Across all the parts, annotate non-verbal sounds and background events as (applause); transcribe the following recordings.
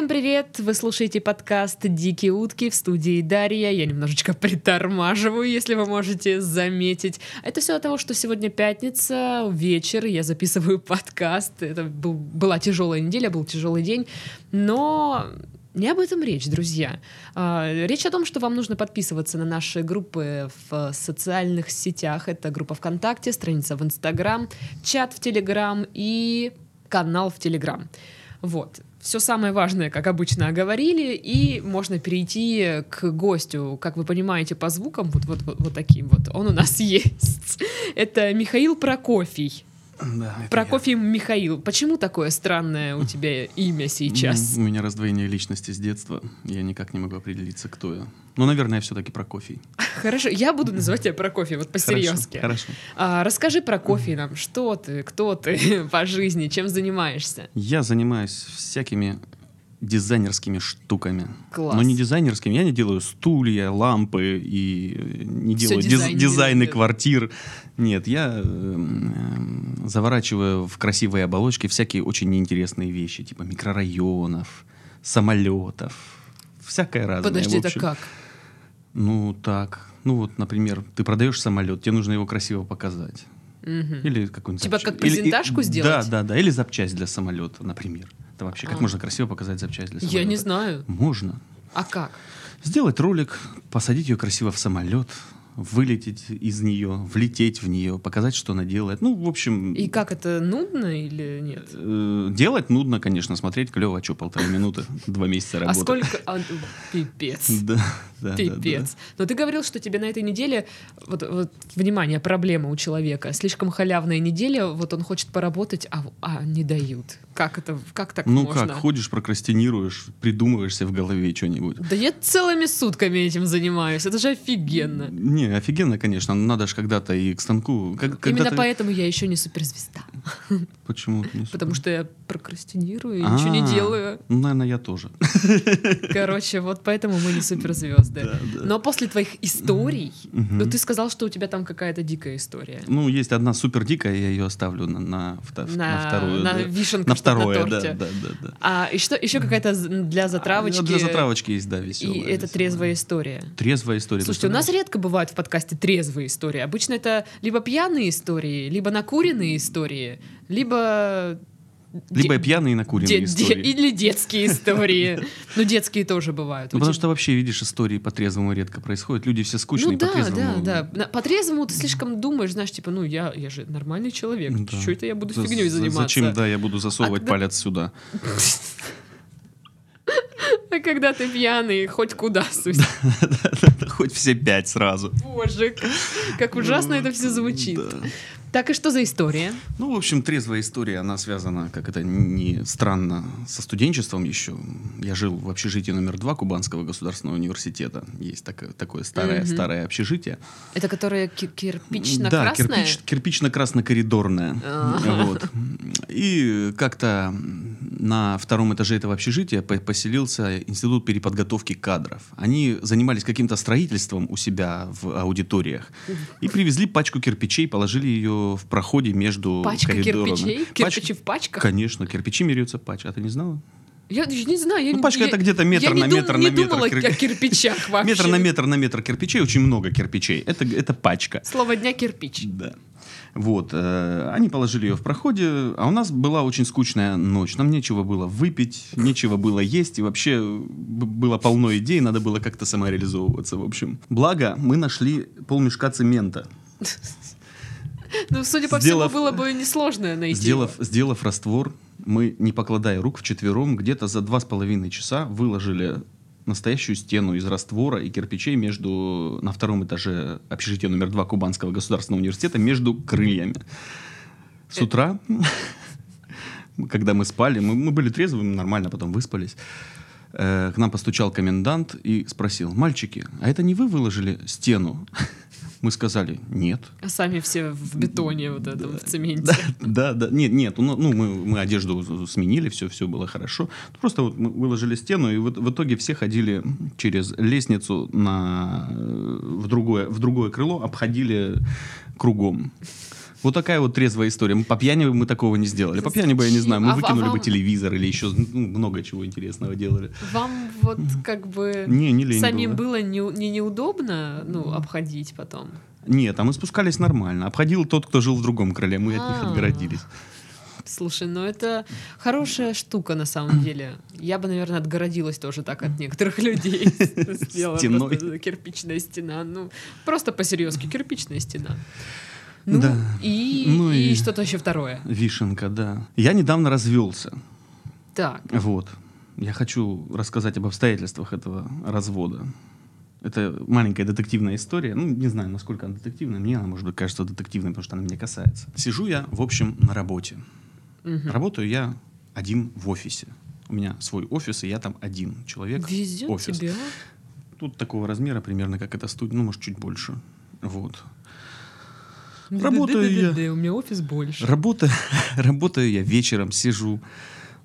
Всем привет! Вы слушаете подкаст «Дикие утки» в студии Дарья. Я немножечко притормаживаю, если вы можете заметить. Это все от того, что сегодня пятница, вечер, я записываю подкаст. Это был, была тяжелая неделя, был тяжелый день, но не об этом речь, друзья. А, речь о том, что вам нужно подписываться на наши группы в социальных сетях. Это группа ВКонтакте, страница в Инстаграм, чат в Телеграм и канал в Телеграм. Вот. Все самое важное, как обычно, оговорили, и можно перейти к гостю. Как вы понимаете по звукам, вот, вот, вот, вот таким вот, он у нас (laughs) есть. Это Михаил Прокофий. Да, Прокофий Михаил. Почему такое странное у тебя имя я. сейчас? Ну, У меня раздвоение личности с детства. Я никак не могу определиться, кто я. Ну, наверное, все-таки Прокофий. (laughs) Хорошо, я буду называть тебя Прокофий, вот по-серьезки. Хорошо. хорошо. А, расскажи про кофе нам, что ты, кто ты (laughs) по жизни, чем занимаешься? Я занимаюсь всякими дизайнерскими штуками. Класс. Но не дизайнерскими. Я не делаю стулья, лампы и э, не Всё делаю диз- дизайнеры дизайны делают. квартир. Нет, я э, заворачиваю в красивые оболочки всякие очень неинтересные вещи, типа микрорайонов, самолетов, всякое разное. Подожди, это как? Ну, так. Ну, вот, например, ты продаешь самолет, тебе нужно его красиво показать. Мгм. Или какую-нибудь Типа запча- как или- и- презентажку сделать? Да, да, да. Или запчасть для самолета, например. Это вообще, как А. можно красиво показать запчасть для самолета? Я не знаю. Можно. А как? Сделать ролик, посадить ее красиво в самолет, вылететь из нее, влететь в нее, показать, что она делает. Ну, в общем, И как это нудно или нет? э, делать нудно, конечно, смотреть клево, а что, полторы минуты, (laughs) два месяца А работы. сколько... а, пипец. (laughs) Да, да, да, Пипец. Но ты говорил, что тебе на этой неделе, вот, вот, внимание, проблема у человека. Слишком халявная неделя, вот он хочет поработать, а, а не дают. Как это, как так. Ну можно? как, ходишь, прокрастинируешь, придумываешься в голове что-нибудь. Да я целыми сутками этим занимаюсь, это же офигенно. Не, офигенно, конечно, но надо же когда-то и к станку. Как, Именно поэтому я еще не суперзвезда. Почему? не Потому супер? что я прокрастинирую и ничего не А, делаю. Ну, наверное, я тоже. (laughs) Короче, вот поэтому мы не суперзвезды. Да, да. Но после твоих историй, Мгм. ну ты сказал, что у тебя там какая-то дикая история. Ну, есть одна супер дикая, я ее оставлю на, на, на На- вторую. на да. вишенку, На чтоб на второе, да, торте. да, да, да. А и что еще какая-то для затравочки? А, Для затравочки есть, да, веселая. И это трезвая история. Трезвая история. Слушайте, у нас редко бывают в подкасте трезвые истории. Обычно это либо пьяные истории, либо накуренные истории, либо... Либо де- пьяные и накуренные де- де- истории. Или детские истории. Ну, детские тоже бывают. Ну, потому что вообще, видишь, истории по трезвому редко происходят. Люди все скучные ну да, трезвому. да, да. На- По трезвому ты слишком думаешь, знаешь, типа, ну я, я же нормальный человек, Да. что это я буду фигней за- заниматься? Зачем, да, я буду засовывать А палец сюда. (laughs) А когда ты пьяный, хоть куда (laughs) сусь. Хоть все пять сразу. Боже, как- ужасно это все звучит. Да. Так и что за история? Ну, в общем, трезвая история, она связана, как это не странно, со студенчеством еще. Я жил в общежитии номер два Кубанского государственного университета. Есть такое, такое старое, Мгм. старое общежитие. Это которое ки- Да, кирпично-красное? кирпич, кирпично-красно-коридорное. А. Вот. И как-то на втором этаже этого общежития по- поселился институт переподготовки кадров. Они занимались каким-то строительством у себя в аудиториях и привезли пачку кирпичей, положили ее в проходе между Пачка коридорами. кирпичей? Пач- Кирпичи в пачках? Конечно, кирпичи меряются пачка. А ты не знала? Я даже не знаю. Я, Ну, пачка я- это где-то метр я не на метр не на метр думала кир- о кирпичах вообще. (laughs) Метр на метр на метр кирпичей, очень много кирпичей. Это, это пачка. Слово дня кирпич. Да. Вот, э, они положили ее в проходе, а у нас была очень скучная ночь. Нам нечего было выпить, нечего было есть, и вообще б- было полно идей, надо было как-то самореализовываться, в общем. Благо, мы нашли полмешка цемента. Ну, судя по всему, было бы несложно найти. Сделав, сделав раствор, мы, не покладая рук вчетвером, где-то за два с половиной часа выложили настоящую стену из раствора и кирпичей между, на втором этаже общежития номер два Кубанского государственного университета между крыльями. С утра, (laughs) когда мы спали, мы, мы были трезвыми, нормально, потом выспались, э, к нам постучал комендант и спросил, мальчики, а это не вы выложили стену? (laughs) Мы сказали, нет. А сами все в бетоне вот этом, в цементе. Да, да, да. Нет, нет, ну, ну, мы, мы одежду сменили, все, все было хорошо. Просто вот мы выложили стену, и вот в итоге все ходили через лестницу на, э, в, другое, в другое крыло, обходили кругом. Вот такая вот трезвая история. Мы По пьяни мы такого не сделали. По пьяни бы, я не знаю, мы А а выкинули бы вам- телевизор или еще ну, много чего интересного делали. Вам вот как бы Не, не самим было. было не, не неудобно, ну, обходить потом? Нет, а мы спускались нормально. Обходил тот, кто жил в другом крыле. Мы от них А. отгородились. Слушай, ну это хорошая штука на самом деле. Я бы, наверное, отгородилась тоже так от некоторых людей. (laughs) Сделала Стеной. кирпичная стена. Ну, просто по-серьезки, кирпичная стена. Ну, Да. и, Ну и и- что-то еще второе. Вишенка, да. Я недавно развелся. Так, Вот. Я хочу рассказать об обстоятельствах этого развода. Это маленькая детективная история. Ну, не знаю, насколько она детективная. Мне она, может быть, кажется детективной, потому что она меня касается. Сижу я, в общем, на работе. мгм. Работаю я один в офисе. У меня свой офис, и я там один человек. везет офис. тебе, а? Тут такого размера примерно, как эта студия, ну, может, чуть больше. Вот. Работаю я. У меня офис больше. Работаю, (laughs) работаю я вечером, сижу.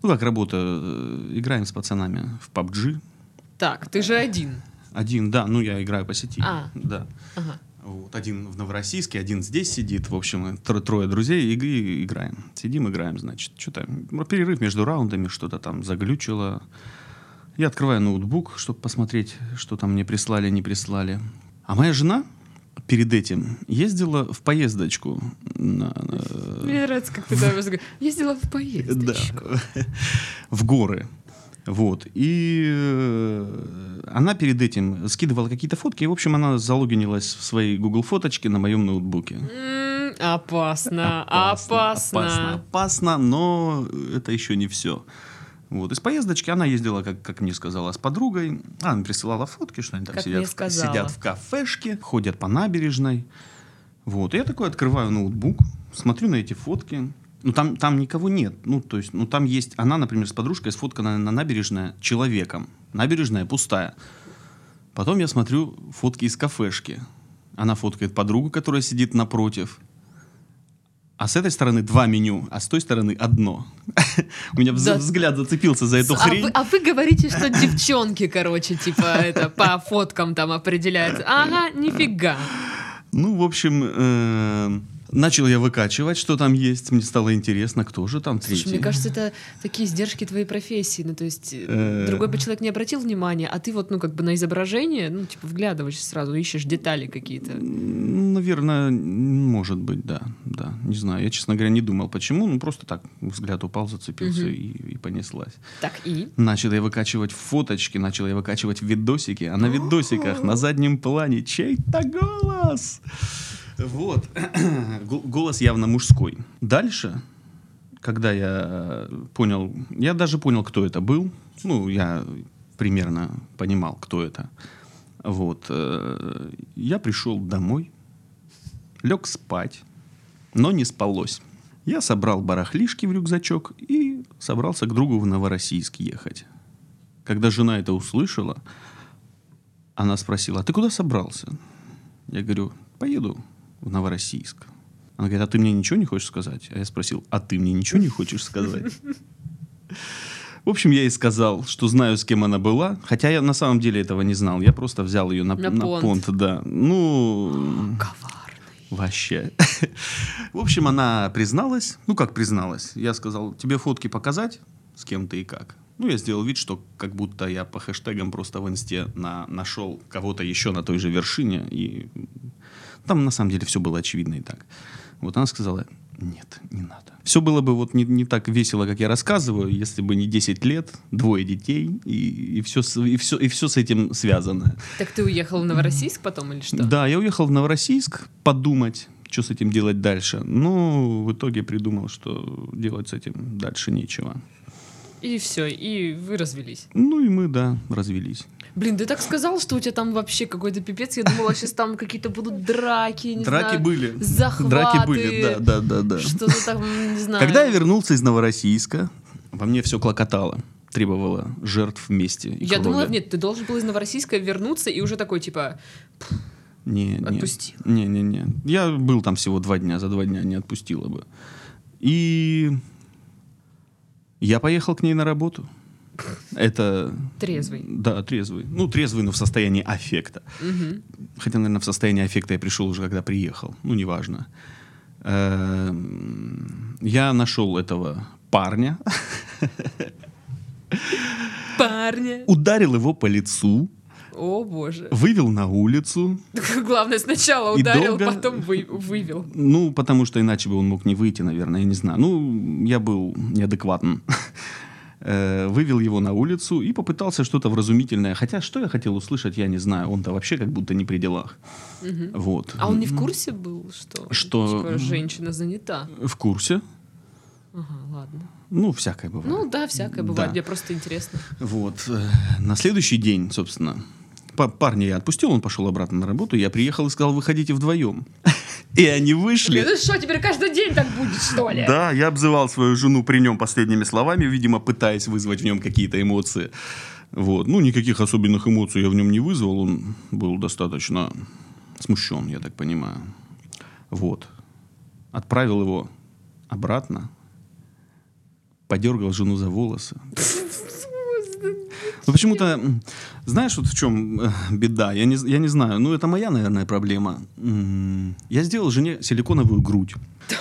Ну, как работаю, э, играем с пацанами в PUBG. Так, ты же один. Один, да, ну, я играю по сети. А. Да. Ага. Вот, один в Новороссийске, один здесь сидит. В общем, тро- трое друзей и, и играем. Сидим, играем, значит. Что-то, перерыв между раундами, что-то там заглючило. Я открываю ноутбук, чтобы посмотреть, что там мне прислали, не прислали. А моя жена перед этим ездила в поездочку. на- на- Мне нравится, как ты там ездила в поездочку. да, в горы. Вот. И э, она перед этим скидывала какие-то фотки, и, в общем, она залогинилась в свои Google фоточки на моем ноутбуке. М, Опасно, опасно, опасно. опасно, но это еще не все. Вот. Из поездочки она ездила, как, как мне сказала, с подругой. Она присылала фотки, что они там Как сидят, в, сидят в кафешке, ходят по набережной. Вот. И я такой открываю ноутбук, смотрю на эти фотки. Ну, там, там никого нет. Ну, то есть, ну, там есть... Она, например, с подружкой сфоткана на набережная человеком. Набережная пустая. Потом я смотрю фотки из кафешки. Она фоткает подругу, которая сидит напротив. А с этой стороны два меню, а с той стороны одно. (laughs) У меня Да. взгляд зацепился за эту А хрень. вы, а вы говорите, что девчонки, короче, типа, это по фоткам там определяются. Ага, нифига. Ну, в общем, э, начал я выкачивать, что там есть. Мне стало интересно, кто же там Слушай, третий. мне кажется, это такие издержки твоей профессии. Ну, то есть, э, Э. другой бы человек не обратил внимания, а ты вот, ну, как бы на изображение, ну, типа, вглядываешься сразу, ищешь детали какие-то. Наверное, может быть, да, да. Не знаю, я, честно говоря, не думал, почему. Ну, просто так взгляд упал, зацепился Мгм. и, и понеслась. Так, и? Начал я выкачивать фоточки, начал я выкачивать видосики, а на видосиках на заднем плане чей-то голос. Вот. (clears throat) Гол- Голос явно мужской. Дальше, когда я понял, я даже понял, кто это был. Ну, я примерно понимал, кто это. Вот. э, Я пришел домой, лег спать, но не спалось. Я собрал барахлишки в рюкзачок и собрался к другу в Новороссийск ехать. Когда жена это услышала, она спросила, а ты куда собрался? Я говорю, поеду в Новороссийск. Она говорит, а ты мне ничего не хочешь сказать? А я спросил, а ты мне ничего не хочешь сказать? В общем, я ей сказал, что знаю, с кем она была, хотя я на самом деле этого не знал. Я просто взял ее на, На на понт. понт, да. Ну. Вообще. (laughs) В общем, она призналась. Ну, как призналась? Я сказал, тебе фотки показать, с кем ты и как. Ну, я сделал вид, что как будто я по хэштегам просто в инсте на, нашел кого-то еще на той же вершине. И там на самом деле все было очевидно и так. Вот она сказала, нет, не надо. Все было бы вот не, не так весело, как я рассказываю, если бы не 10 лет, двое детей, и, и, все, и, все, и все с этим связано. Так ты уехал в Новороссийск потом или что? Да, я уехал в Новороссийск подумать, что с этим делать дальше. Но в итоге придумал, что делать с этим дальше нечего. И все, и вы развелись. Ну и мы, да, развелись. Блин, ты так сказал, что у тебя там вообще какой-то пипец. Я думала, сейчас там какие-то будут драки, не Драки знаю, были. захваты. Драки были, да, да, да, да. Что-то там, не знаю. Когда я вернулся из Новороссийска, во мне все клокотало, требовало жертв вместе. и Я крови. думала, нет, ты должен был из Новороссийска вернуться и уже такой, типа, Не. Отпустила. Не, не, не. Я был там всего два дня, за два дня не отпустила бы. И я поехал к ней на работу. Это... трезвый. Да, трезвый. Ну, трезвый, но в состоянии аффекта. Мгм. Хотя, наверное, в состоянии аффекта я пришел уже, когда приехал. Ну, неважно. Э, Я нашел этого парня, Парня. ударил его по лицу, О, боже. вывел на улицу. Главное, сначала ударил, долго- потом вы- вывел. Ну, потому что иначе бы он мог не выйти, наверное, я не знаю. Ну, я был неадекватен. (laughs) Э, Вывел его на улицу и попытался что-то вразумительное. Хотя, что я хотел услышать, я не знаю. Он-то вообще как будто не при делах. Вот. А он не в курсе был, что, Что- типа, женщина занята? В курсе. Ага, ладно. Ну, всякое бывает. Ну да, всякое бывает. Да. Мне просто интересно. Вот. э, На следующий день, собственно, парня я отпустил, он пошел обратно на работу. Я приехал и сказал, выходите вдвоем. И они вышли. Ну что, теперь каждый день так будет, что ли? Да, я обзывал свою жену при нем последними словами, видимо, пытаясь вызвать в нем какие-то эмоции. Вот. Ну, никаких особенных эмоций я в нем не вызвал. Он был достаточно смущен, я так понимаю. Вот. Отправил его обратно. Подергал жену за волосы. Ну, почему-то, знаешь, вот в чем э, беда? Я не, я не знаю. Ну, это моя, наверное, проблема. Я сделал жене силиконовую грудь.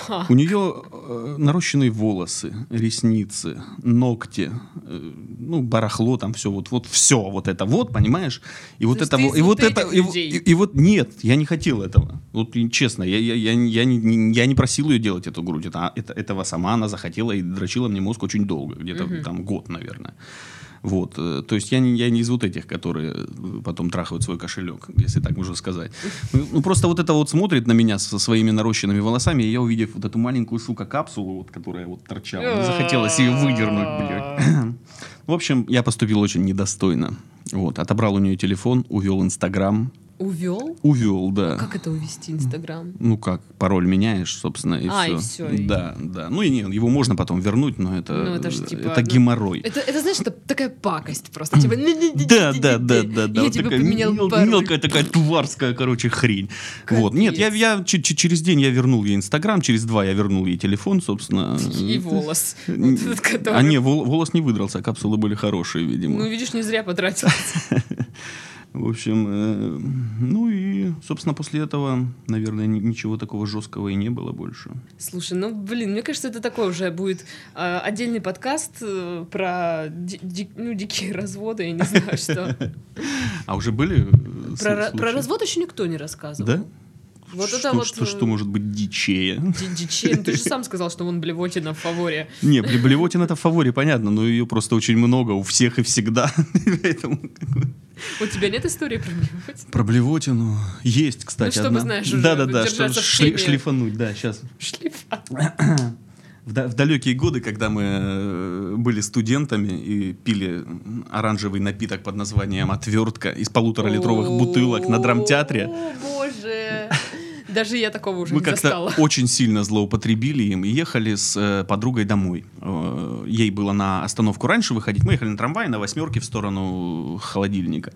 Да. У нее э, нарощенные волосы, ресницы, ногти, э, ну, барахло там все, вот, вот все вот это вот, понимаешь? И вот есть это вот, и вот вот это, и, вот- и- и вот нет, я не хотел этого. Вот честно, я, я, я, я, не, я не просил ее делать эту грудь, это, это, этого сама она захотела и дрочила мне мозг очень долго, где-то там год, наверное. Вот, э, то есть я не, я не из вот этих, которые э, потом трахают свой кошелек, если так можно сказать. Ну, ну, просто вот это вот смотрит на меня со своими нарощенными волосами, и я, увидев вот эту маленькую, сука, капсулу, вот, которая вот торчала, захотелось ее выдернуть, блядь. (laughs) В общем, я поступил очень недостойно. Вот, отобрал у нее телефон, увел Инстаграм, Увел? увел, да. Как это увести Инстаграм? Ну как, пароль меняешь, собственно, и А, все. и всё, и- Да, да. Ну и нет, его можно потом вернуть, но это, Ну, это ж типа, это ну, геморрой. Это, это знаешь, это такая пакость просто. Типа, (laughs) Да, да, да, да, да. Я тебе поменял пароль. Мелкая такая тварская, короче, хрень. Вот. Нет, я, я че- че- через день я вернул ей Инстаграм, через два я вернул ей телефон, собственно. (laughs) И волос. (laughs) А не, вол- волос не выдрался, капсулы были хорошие, видимо. Ну, видишь, не зря потратил. В общем, э, ну и, собственно, после этого, наверное, ни- ничего такого жесткого и не было больше. Слушай, ну, блин, мне кажется, это такой уже будет э, отдельный подкаст э, про ди- ди- ну, дикие (laughs) разводы, я не знаю, что. (laughs) А уже были Про, развод еще никто не рассказывал. Да? Вот что, это вот... Что, что может быть дичее? ди- дичей. Ну, ты же (laughs) сам сказал, что вон Блевотина в фаворе. Не, Бле- Блевотин это в фаворе, понятно, но ее просто очень много у всех и всегда. Поэтому (laughs) У тебя нет истории про Блевотину? про Блевотину есть, кстати, Ну, чтобы, одна. знаешь, уже Да-да-да, чтобы шли- шлифануть, да, сейчас. Шлифа. В, да- в далекие годы, когда мы э, были студентами и пили оранжевый напиток под названием «Отвертка» из полуторалитровых бутылок на драмтеатре, О, боже. Даже я такого уже мы не застала. (laughs) очень сильно злоупотребили им и ехали с э, подругой домой. Э, ей было на остановку раньше выходить. Мы ехали на трамвае на восьмерке в сторону холодильника.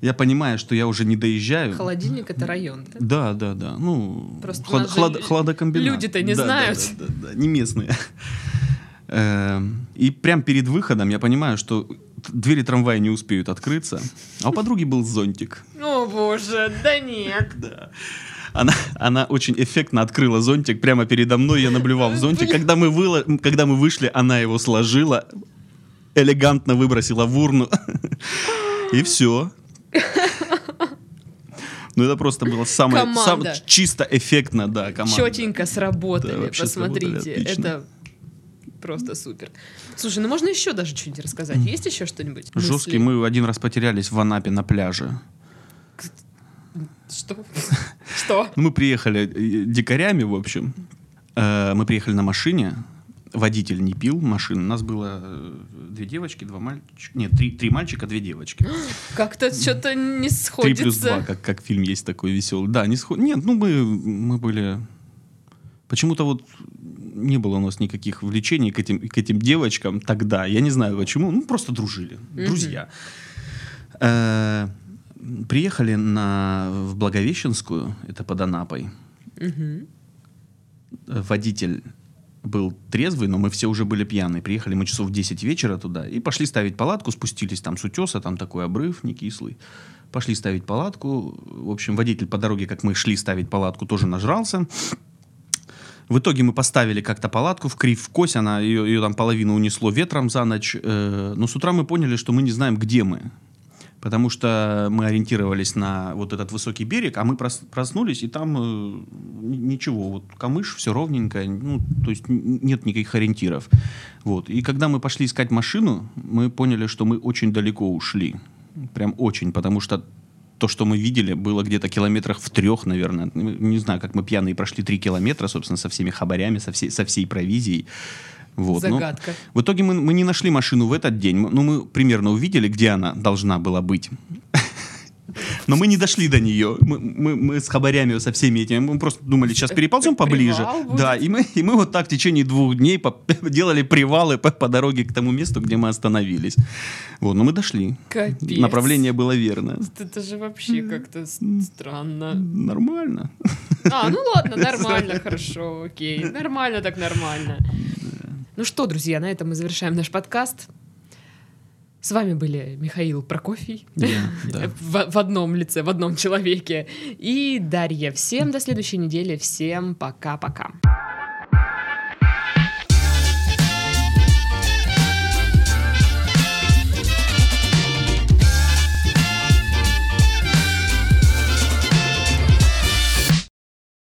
Я понимаю, что я уже не доезжаю. Холодильник — это район, да? Да, да, да. Ну, Просто хлад- хлад- хладокомбинат. люди-то не Да, да, знают. Да, да, да, не местные. (laughs) Эм, И прям перед выходом я понимаю, что двери трамвая не успеют открыться, а у подруги был зонтик. О, боже, да нет. (laughs) Да. Она, она очень эффектно открыла зонтик прямо передо мной. Я наблюдал в зонтик. Когда мы, выло- когда мы вышли, она его сложила, элегантно выбросила в урну. И все. Ну, это просто было самое, самое чисто эффектно, да, команда. Четенько сработали, Да, сработали посмотрите. отлично. Это просто супер. Слушай, ну можно еще даже что-нибудь рассказать. Есть еще что-нибудь? Жесткий. Мы один раз потерялись в Анапе на пляже. Что? Что? Ну, мы приехали э, дикарями, в общем. Э, Мы приехали на машине. Водитель не пил машину. У нас было э, две девочки, два мальчика. Нет, три, три мальчика, две девочки. (gasps) Как-то что-то не Три сходится. плюс два, как, как фильм есть такой веселый. Да, не сход... Нет, ну мы, мы были... Почему-то вот не было у нас никаких влечений к этим, к этим девочкам тогда. Я не знаю почему. Ну, просто дружили. Друзья. Э, Приехали на, в Благовещенскую, это под Анапой. Э, Водитель был трезвый, но мы все уже были пьяные. Приехали мы часов в 10 вечера туда и пошли ставить палатку, спустились там с утеса, там такой обрыв не кислый. Пошли ставить палатку. В общем, водитель по дороге, как мы шли ставить палатку, тоже нажрался. В итоге мы поставили как-то палатку в крив в кось, она ее, ее там половину унесло ветром за ночь. Э, но с утра мы поняли, что мы не знаем, где мы. Потому что мы ориентировались на вот этот высокий берег, а мы прос- проснулись, и там э, ничего, вот камыш, все ровненько, ну, то есть нет никаких ориентиров. Вот. И когда мы пошли искать машину, мы поняли, что мы очень далеко ушли. Прям очень, потому что то, что мы видели, было где-то километрах в трех, наверное. Не знаю, как мы пьяные прошли три километра, собственно, со всеми хабарями, со всей, со всей провизией. Вот. ну, Загадка. в итоге мы, мы не нашли машину в этот день. Ну, мы примерно увидели, где она должна была быть. (laughs) Но мы не дошли до нее. Мы, мы- мы с хабарями, со всеми этими, мы просто думали, сейчас переползем поближе. Да, и мы, и мы вот так в течение двух дней по- (laughs) делали привалы по, по дороге к тому месту, где мы остановились. Вот, но мы дошли. Капец. Направление было верно. Это же вообще как-то странно. Нормально. А, ну ладно, (laughs) нормально, хорошо, окей. Нормально так нормально. Ну что, друзья, на этом мы завершаем наш подкаст. С вами были Михаил Прокофий (laughs) да. в, в одном лице, в одном человеке и Дарья. Всем до следующей недели, всем пока-пока.